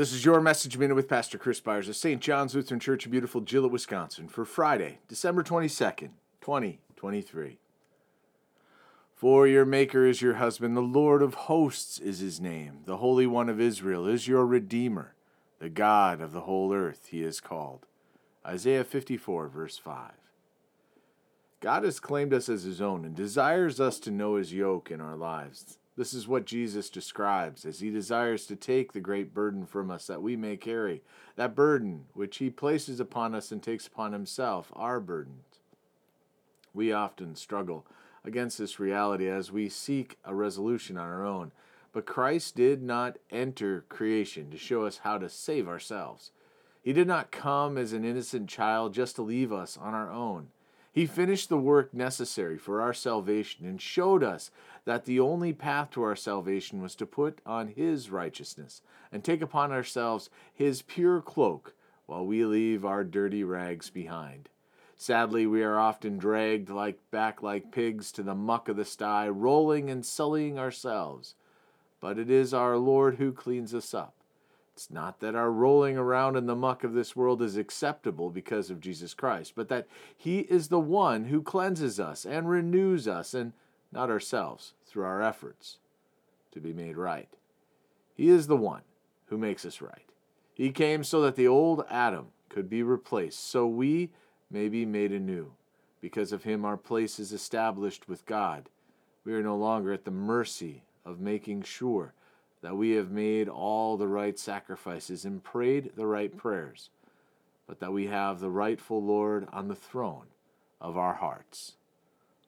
This is your message minute with Pastor Chris Byars of St. John's Lutheran Church in beautiful Gillett, Wisconsin for Friday, December 22nd, 2023. For your Maker is your husband, the Lord of hosts is his name, the Holy One of Israel is your Redeemer, the God of the whole earth he is called. Isaiah 54, verse 5. God has claimed us as his own and desires us to know his yoke in our lives. This is what Jesus describes as he desires to take the great burden from us that we may carry, that burden which he places upon us and takes upon himself, our burdens. We often struggle against this reality as we seek a resolution on our own. But Christ did not enter creation to show us how to save ourselves. He did not come as an innocent child just to leave us on our own. He finished the work necessary for our salvation and showed us that the only path to our salvation was to put on His righteousness and take upon ourselves His pure cloak while we leave our dirty rags behind. Sadly, we are often dragged like back like pigs to the muck of the sty, rolling and sullying ourselves. But it is our Lord who cleans us up. It's not that our rolling around in the muck of this world is acceptable because of Jesus Christ, but that He is the one who cleanses us and renews us, and not ourselves, through our efforts to be made right. He is the one who makes us right. He came so that the old Adam could be replaced, so we may be made anew. Because of him, our place is established with God. We are no longer at the mercy of making sure that we have made all the right sacrifices and prayed the right prayers, but that we have the rightful Lord on the throne of our hearts.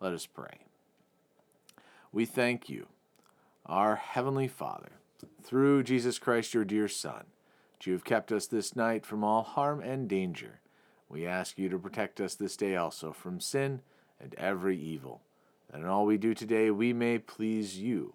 Let us pray. We thank you, our Heavenly Father, through Jesus Christ, your dear Son, that you have kept us this night from all harm and danger. We ask you to protect us this day also from sin and every evil, that in all we do today we may please you